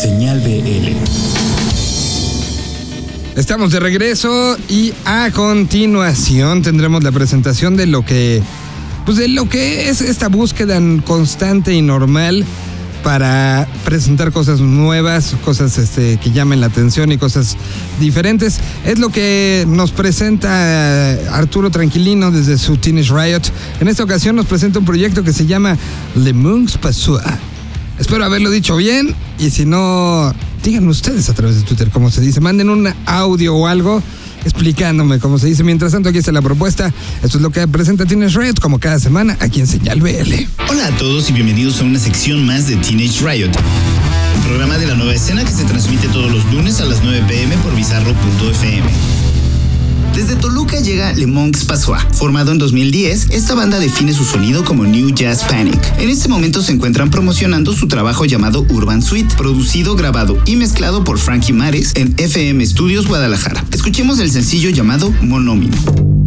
Señal BL. Estamos de regreso y a continuación tendremos la presentación de lo que pues de lo que es esta búsqueda constante y normal para presentar cosas nuevas, cosas este, que llamen la atención y cosas diferentes. Es lo que nos presenta Arturo Tranquilino desde su Teenage Riot. En esta ocasión nos presenta un proyecto que se llama Le Monks Pasua. Espero haberlo dicho bien y si no, díganme ustedes a través de Twitter cómo se dice. Manden un audio o algo explicándome cómo se dice. Mientras tanto, aquí está la propuesta. Esto es lo que presenta Teenage Riot como cada semana aquí en Señal BL. Hola a todos y bienvenidos a una sección más de Teenage Riot. Programa de la nueva escena que se transmite todos los lunes a las 9 pm por bizarro.fm. Desde Toluca llega Le Monks Passois. Formado en 2010, esta banda define su sonido como New Jazz Panic. En este momento se encuentran promocionando su trabajo llamado Urban Suite, producido, grabado y mezclado por Frankie Mares en FM Studios Guadalajara. Escuchemos el sencillo llamado Monomino.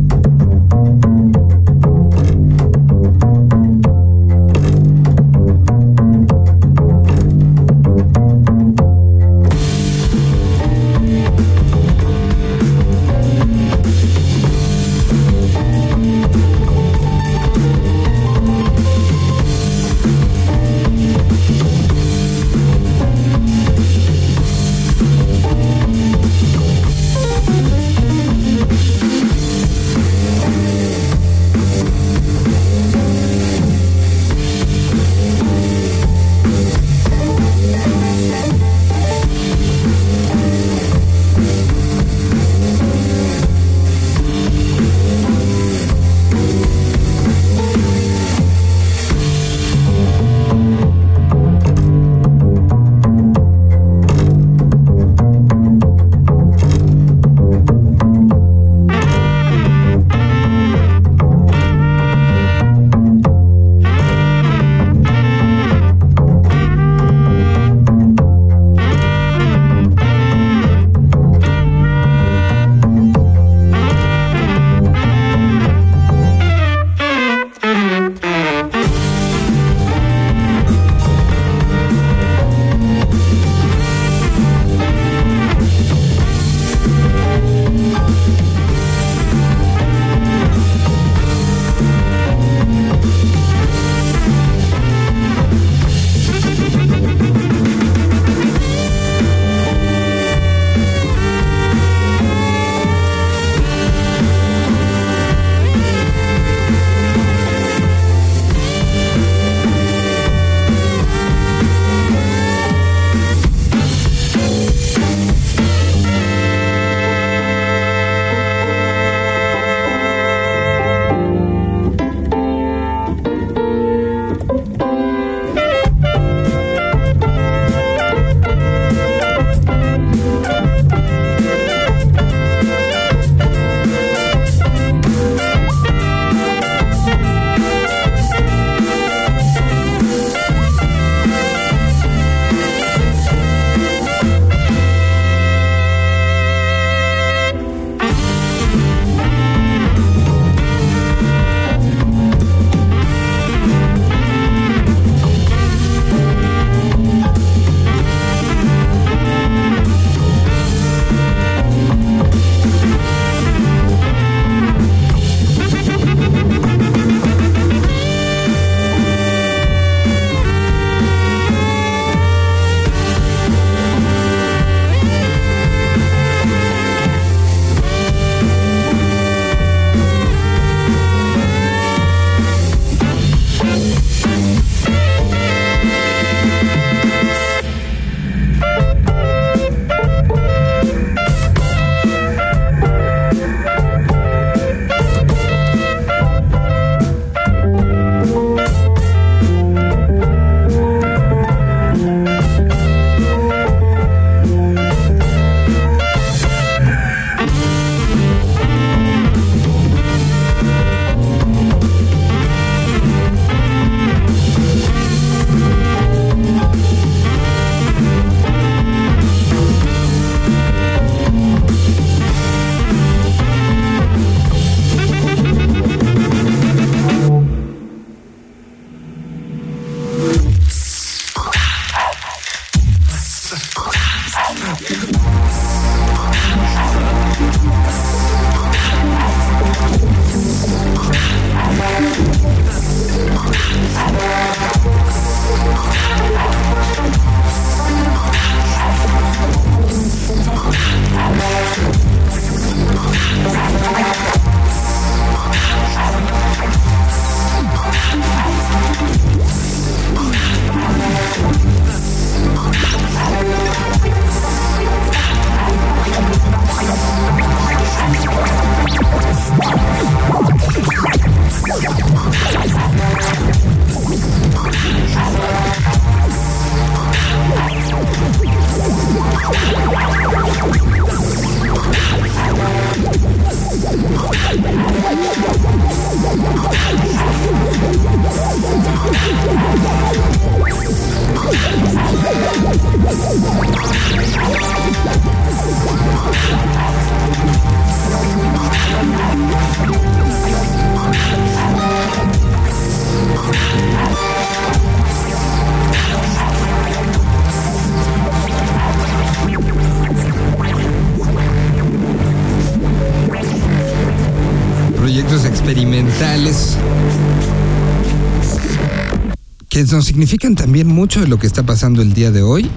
Que nos significan también mucho de lo que está pasando el día de hoy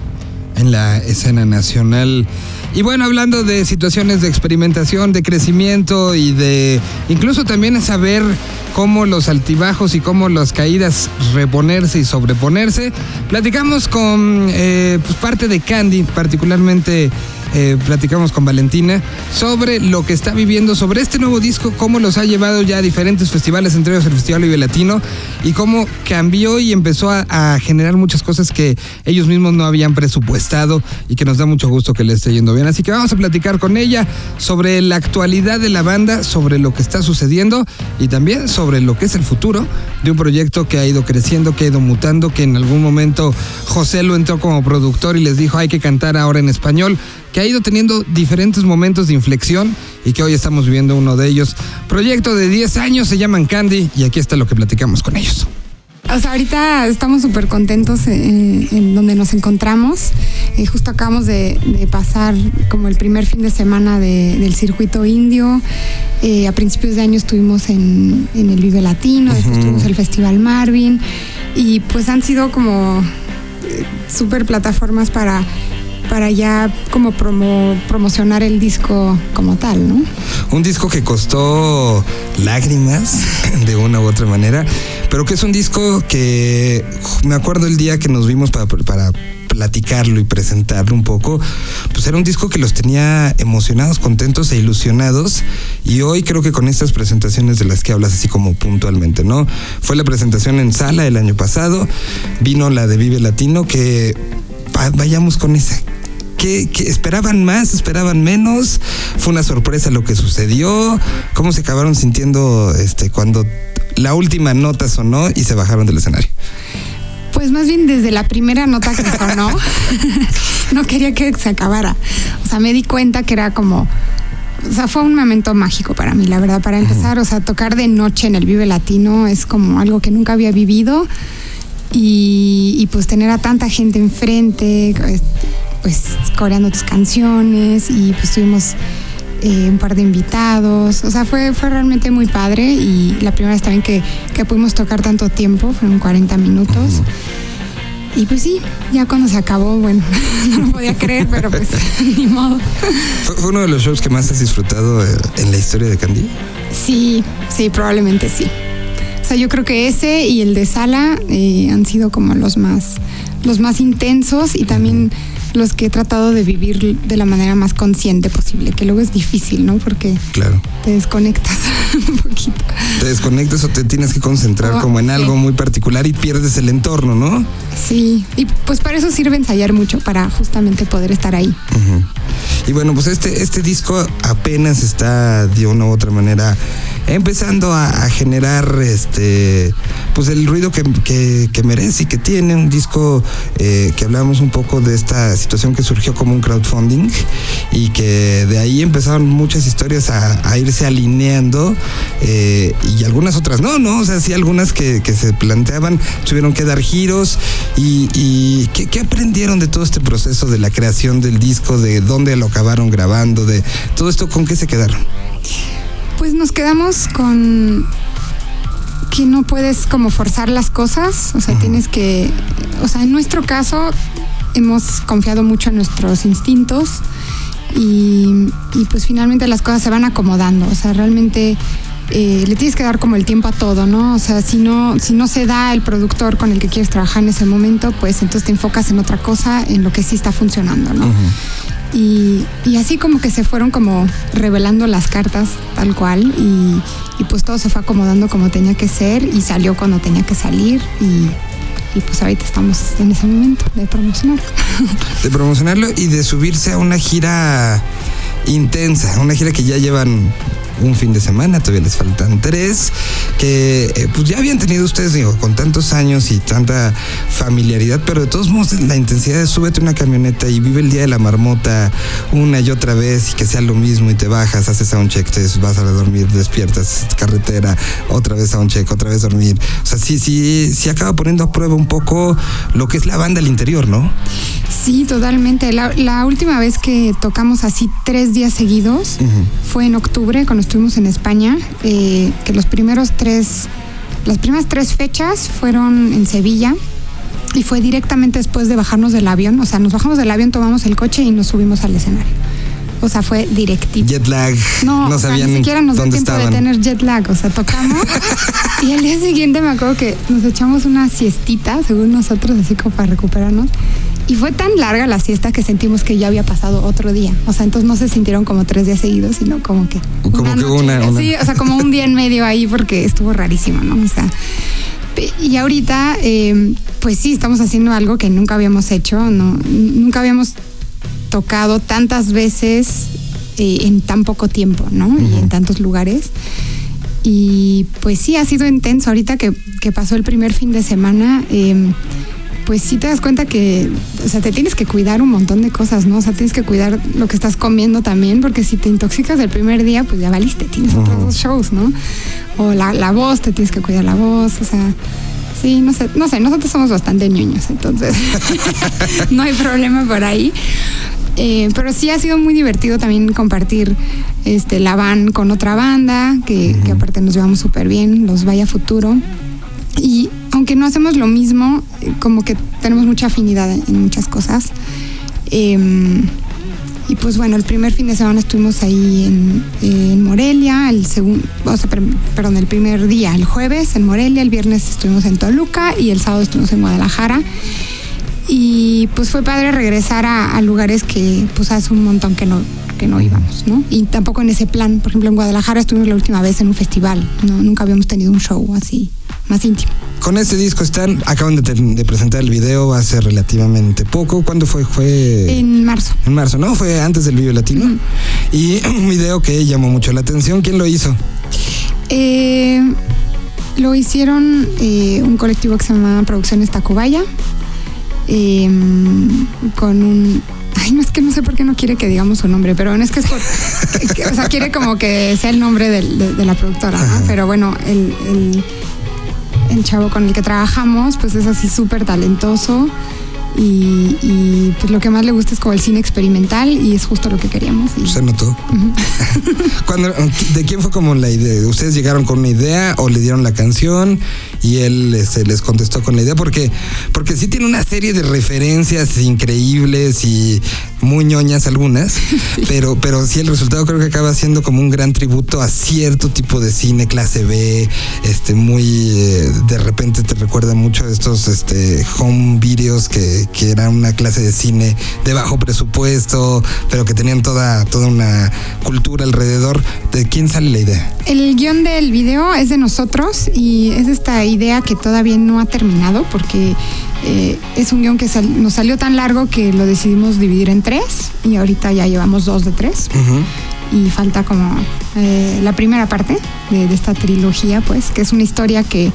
en la escena nacional. Y bueno, hablando de situaciones de experimentación, de crecimiento y de incluso también saber cómo los altibajos y cómo las caídas reponerse y sobreponerse, platicamos con eh, pues parte de Candy, particularmente eh, platicamos con Valentina sobre lo que está viviendo, sobre este nuevo disco, cómo los ha llevado ya a diferentes festivales, entre ellos el Festival Vive Latino, y cómo cambió y empezó a, a, generar muchas cosas que ellos mismos no habían presupuestado y que nos da mucho gusto que le esté yendo bien. Así que vamos a platicar con ella sobre la actualidad de la banda, sobre lo que está sucediendo y también sobre lo que es el futuro de un proyecto que ha ido creciendo, que ha ido mutando, que en algún momento José lo entró como productor y les dijo hay que cantar ahora en español que ha ido teniendo diferentes momentos de inflexión y que hoy estamos viviendo uno de ellos. Proyecto de 10 años, se llaman Candy y aquí está lo que platicamos con ellos. O sea, ahorita estamos súper contentos en, en, donde nos encontramos. Eh, justo acabamos de, de, pasar como el primer fin de semana de, del circuito indio. Eh, a principios de año estuvimos en, en el Vive Latino, después uh -huh. tuvimos el Festival Marvin. Y pues han sido como eh, súper plataformas para para ya como promo, promocionar el disco como tal, ¿no? Un disco que costó lágrimas de una u otra manera, pero que es un disco que me acuerdo el día que nos vimos para, para platicarlo y presentarlo un poco, pues era un disco que los tenía emocionados, contentos e ilusionados y hoy creo que con estas presentaciones de las que hablas así como puntualmente, ¿no? Fue la presentación en sala el año pasado, vino la de Vive Latino que vayamos con esa ¿Qué, ¿Qué, esperaban más? ¿Esperaban menos? ¿Fue una sorpresa lo que sucedió? ¿Cómo se acabaron sintiendo este, cuando la última nota sonó y se bajaron del escenario? Pues más bien desde la primera nota que sonó, no quería que se acabara. O sea, me di cuenta que era como, o sea, fue un momento mágico para mí, la verdad, para empezar, o sea, tocar de noche en el Vive Latino es como algo que nunca había vivido y, y pues tener a tanta gente enfrente, pues coreando tus canciones y pues tuvimos eh, un par de invitados, o sea, fue, fue realmente muy padre y la primera vez también que, que pudimos tocar tanto tiempo, fueron 40 minutos. Y pues sí, ya cuando se acabó, bueno, no lo podía creer, pero pues ni modo. ¿Fue, ¿Fue, uno de los shows que más has disfrutado eh, en la historia de Candy? Sí, sí, probablemente sí. O sea, yo creo que ese y el de Sala eh, han sido como los más, los más intensos y también... Los que he tratado de vivir de la manera más consciente posible, que luego es difícil, ¿no? Porque claro. te desconectas un poquito. Te desconectas o te tienes que concentrar oh, como en sí. algo muy particular y pierdes el entorno, ¿no? Sí, y pues para eso sirve ensayar mucho, para justamente poder estar ahí. Uh -huh. Y bueno, pues este, este disco apenas está de una u otra manera empezando a, generar este pues el ruido que, que, merece y que tiene un disco eh, que hablamos un poco de esta situación que surgió como un crowdfunding y que de ahí empezaron muchas historias a, a irse alineando eh, y algunas otras no, ¿no? O sea, sí algunas que, que se planteaban tuvieron que dar giros y, y ¿qué, ¿qué, aprendieron de todo este proceso de la creación del disco, de dónde lo acabaron grabando, de todo esto, ¿con qué se quedaron? Pues nos quedamos con que no puedes como forzar las cosas, o sea, tienes que, o sea, en nuestro caso hemos confiado mucho en nuestros instintos y, y pues finalmente las cosas se van acomodando, o sea, realmente eh, le tienes que dar como el tiempo a todo, ¿no? O sea, si no, si no se da el productor con el que quieres trabajar en ese momento, pues entonces te enfocas en otra cosa, en lo que sí está funcionando, ¿no? y, y, así como que se fueron como revelando las cartas tal cual y, y, pues todo se fue acomodando como tenía que ser y salió cuando tenía que salir y, y pues ahorita estamos en ese momento de promocionarlo. De promocionarlo y de subirse a una gira intensa, una gira que ya llevan un fin de semana, todavía les faltan tres, que eh, pues ya habían tenido ustedes, digo, con tantos años y tanta familiaridad, pero de todos modos la intensidad de súbete una camioneta y vive el día de la marmota una y otra vez y que sea lo mismo y te bajas, haces a un check, te vas a dormir, despiertas, carretera, otra vez a un check, otra vez dormir. O sea, sí, sí, sí acaba poniendo a prueba un poco lo que es la banda al interior, ¿no? Sí, totalmente. La, la última vez que tocamos así tres días seguidos uh -huh. fue en octubre, cuando estuvimos en España, eh, que los primeros tres, las primeras tres fechas fueron en Sevilla y fue directamente después de bajarnos del avión. O sea, nos bajamos del avión, tomamos el coche y nos subimos al escenario. O sea, fue directito. Jet lag. No, no o sea, sabían ni siquiera nos dio tiempo estaban. de tener jet lag. O sea, tocamos y al día siguiente me acuerdo que nos echamos una siestita, según nosotros, así como para recuperarnos. Y fue tan larga la siesta que sentimos que ya había pasado otro día. O sea, entonces no se sintieron como tres días seguidos, sino como que. Como una que noche. una- una. Sí, o sea, como un día en medio ahí porque estuvo rarísimo, ¿no? O sea. Y ahorita, eh, pues sí, estamos haciendo algo que nunca habíamos hecho, ¿no? Nunca habíamos tocado tantas veces eh, en tan poco tiempo, ¿no? Y en tantos lugares. Y pues sí, ha sido intenso. Ahorita que, que pasó el primer fin de semana, eh, pues sí te das cuenta que, o sea, te tienes que cuidar un montón de cosas, ¿no? O sea, tienes que cuidar lo que estás comiendo también, porque si te intoxicas el primer día, pues ya valiste, tienes otros dos shows, ¿no? O la, la voz, te tienes que cuidar la voz, o sea, sí, no sé, no sé, nosotros somos bastante ñoños, entonces no hay problema por ahí. Eh, pero sí ha sido muy divertido también compartir este, la van con otra banda, que, que aparte nos llevamos súper bien, los Vaya Futuro. Aunque no hacemos lo mismo, eh, como que tenemos mucha afinidad en, muchas cosas. Eh, y pues bueno, el primer fin de semana estuvimos ahí en, en Morelia, el segundo, o sea, per- perdón, el primer día, el jueves en Morelia, el viernes estuvimos en Toluca y el sábado estuvimos en Guadalajara. Y pues fue padre regresar a, a lugares que pues hace un montón que no, que no íbamos, ¿no? Y tampoco en ese plan. Por ejemplo, en Guadalajara estuvimos la última vez en un festival, ¿no? Nunca habíamos tenido un show así, más íntimo. Con este disco están, acaban de, presentar el video hace relativamente poco. ¿Cuándo fue? Fue En marzo. en marzo, ¿no? Fue antes del video latino. Y un video que llamó mucho la atención. ¿Quién lo hizo? Eh, lo hicieron eh, un colectivo que se llama Producciones Tacubaya, eh, con un... Ay, no es que no sé por qué no quiere que digamos su nombre, pero no es que es por... que- que- o sea, quiere como que sea el nombre del- de, de la productora, ¿no? Pero bueno, el, el, el chavo con el que trabajamos, pues es así súper talentoso y, y, pues lo que más le gusta es como el cine experimental y es justo lo que queríamos. y- Se notó. Cuando, ¿De quién fue como la idea? ¿Ustedes llegaron con una idea o le dieron la canción y él este, les contestó con la idea? Porque, porque sí tiene una serie de referencias increíbles y muy ñoñas algunas, pero, pero sí el resultado creo que acaba siendo como un gran tributo a cierto tipo de cine clase B, este, muy, eh, de repente te recuerda mucho a estos este, home videos que, que era una clase de cine de bajo presupuesto, pero que tenían toda, toda una cultura alrededor. ¿De quién sale la idea? El guion del video es de nosotros y es esta idea que todavía no ha terminado porque eh, es un guion que sal- nos salió tan largo que lo decidimos dividir en tres y ahorita ya llevamos dos de tres y falta como eh, la primera parte de, de esta trilogía pues que es una historia que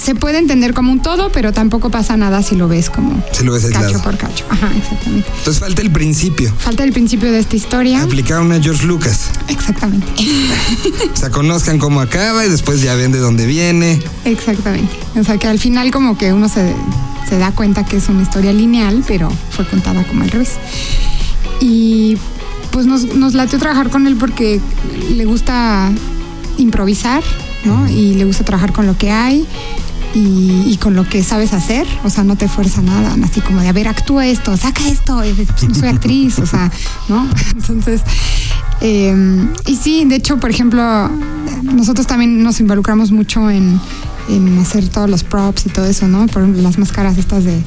se puede entender como un todo pero tampoco pasa nada si lo ves como Si lo ves cacho aislado. por cacho. Ajá, exactamente. Entonces falta el principio. Falta el principio de esta historia. Aplicaron a George Lucas. Exactamente. O sea, conozcan cómo acaba y después ya ven de dónde viene. Exactamente. O sea que al final como que uno se, se da cuenta que es una historia lineal, pero fue contada como al revés. Y pues nos, nos latió trabajar con él porque le gusta improvisar ¿no? Y le gusta trabajar con lo que hay y, y con lo que sabes hacer, o sea, no te fuerza nada, así como de, a ver, actúa esto, saca esto, pues, soy actriz, o sea, ¿no? Entonces, eh, y sí, de hecho, por ejemplo, nosotros también nos involucramos mucho en, hacer todos los props y todo eso, ¿no? Por ejemplo, las máscaras estas de,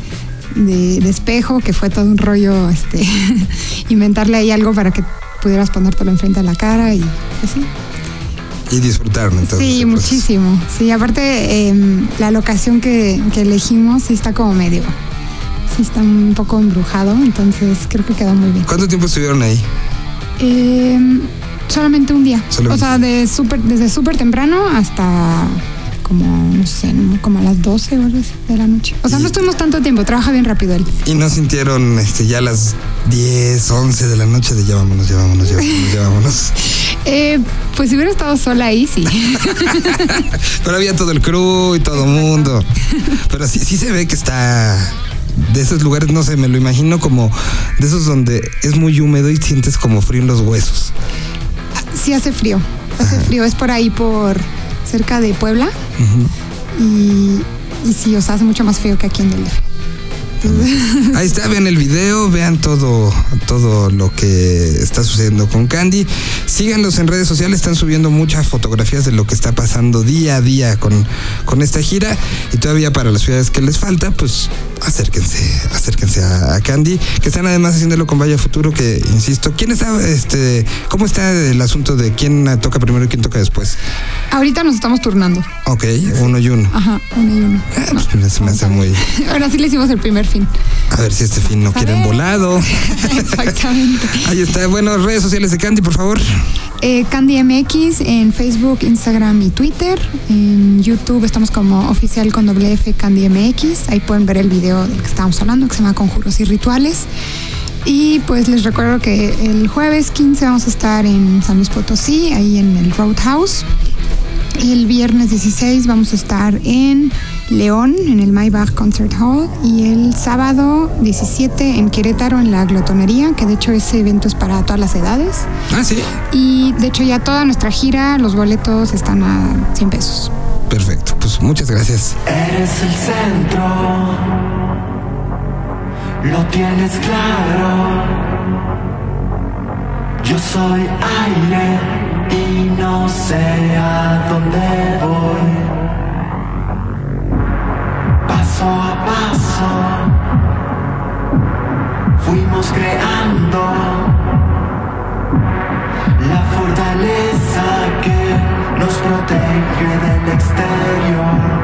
espejo, que fue todo un rollo, este, inventarle ahí algo para que pudieras ponértelo enfrente de la cara y así. Y disfrutaron entonces. Sí, muchísimo. Sí, aparte eh, la locación que, que elegimos sí está como medio, sí está un poco embrujado, entonces creo que quedó muy bien. ¿Cuánto tiempo estuvieron ahí? Eh, solamente un día. Solamente. O sea, de super, desde súper temprano hasta como, no sé, como a las 12 horas de la noche. O sea, Y- no estuvimos tanto tiempo, trabaja bien rápido él. Y no sintieron este, ya las 10, 11 de la noche de ya vámonos, ya vámonos, ya vámonos, ya vámonos. Eh, pues si hubiera estado sola ahí, sí. Pero había todo el crew y todo el mundo. Pero sí, sí se ve que está de esos lugares, no sé, me lo imagino como de esos donde es muy húmedo y sientes como frío en los huesos. sí hace frío, hace frío. Es por ahí, por cerca de Puebla. y, y sí, o sea, hace mucho más frío que aquí en el Ahí está, vean el video, vean todo, todo lo que está sucediendo con Candy. Síganlos en redes sociales, están subiendo muchas fotografías de lo que está pasando día a día con, con esta gira. Y todavía para las ciudades que les falta, pues acérquense, acérquense a, a Candy, que están además haciéndolo con Vaya Futuro, que insisto, ¿quién está, este, cómo está el asunto de quién toca primero y quién toca después? Ahorita nos estamos turnando. Ok, uno y uno. Ajá, uno y uno. Pues me- se me hace muy. Ahora sí le hicimos el primer fin. A ver si este fin no quieren volado. Exactamente. Ahí está. Bueno, redes sociales de Candy, por favor. Eh, Candy MX en Facebook, Instagram y Twitter. En YouTube estamos como oficial con doble F Candy MX. Ahí pueden ver el video del que estábamos hablando, que se llama Conjuros y Rituales. Y pues les recuerdo que el jueves 15 vamos a estar en San Luis Potosí, ahí en el Roadhouse. El viernes 16 vamos a estar en León, en el Maybach Concert Hall. Y el sábado 17 en Querétaro, en la Glotonería, que de hecho ese evento es para todas las edades. Ah, sí. Y de hecho ya toda nuestra gira, los boletos están a 100 pesos. Perfecto. Pues muchas gracias. Eres el centro, lo tienes claro. Yo soy aire y no sé a dónde voy. Paso a paso, fuimos creando la fortaleza que nos protege del exterior.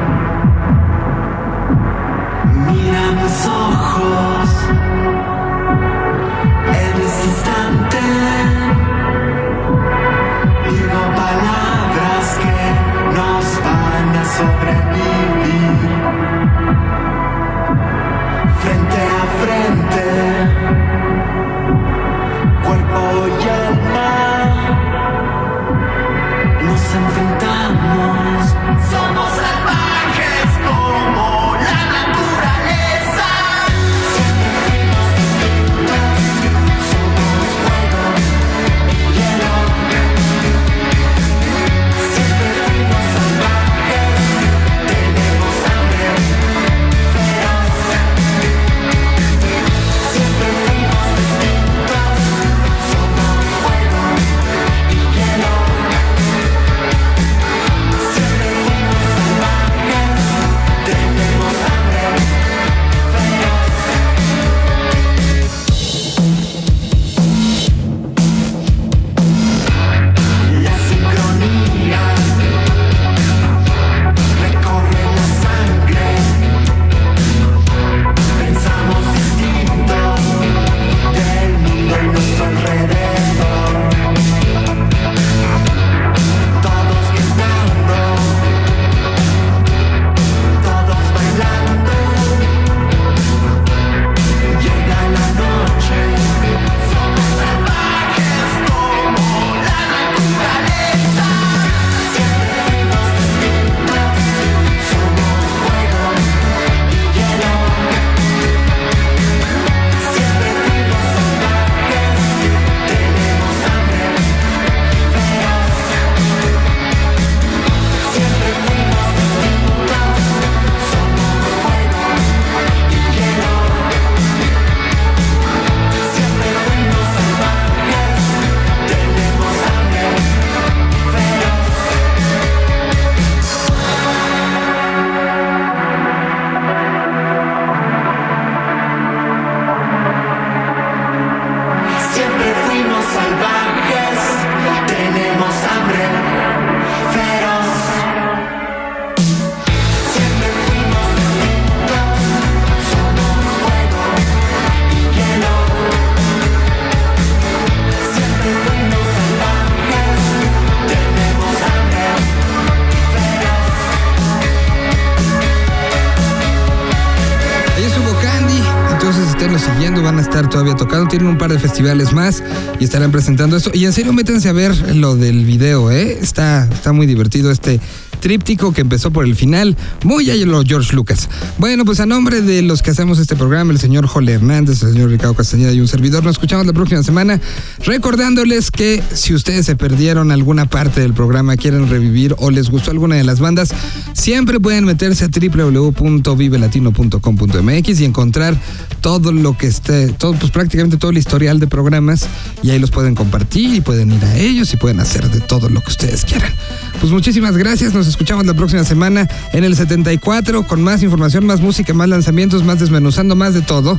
Todavía tocando, tienen un par de festivales más y estarán presentando esto. Y en serio, métanse a ver lo del video, ¿eh? Está, está muy divertido este tríptico que empezó por el final, muy a lo George Lucas. Bueno, pues a nombre de los que hacemos este programa, el señor Jole Hernández, el señor Ricardo Castañeda y un servidor, nos escuchamos la próxima semana, recordándoles que si ustedes se perdieron alguna parte del programa, quieren revivir o les gustó alguna de las bandas, siempre pueden meterse a www.vivelatino.com.mx y encontrar todo lo que esté, todo, pues prácticamente todo el historial de programas y ahí los pueden compartir y pueden ir a ellos y pueden hacer de todo lo que ustedes quieran. Pues muchísimas gracias, nos escuchamos la próxima semana en el 74 con más información, más música, más lanzamientos, más desmenuzando, más de todo.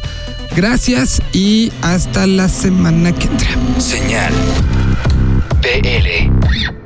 Gracias y hasta la semana que entra. Señal BL.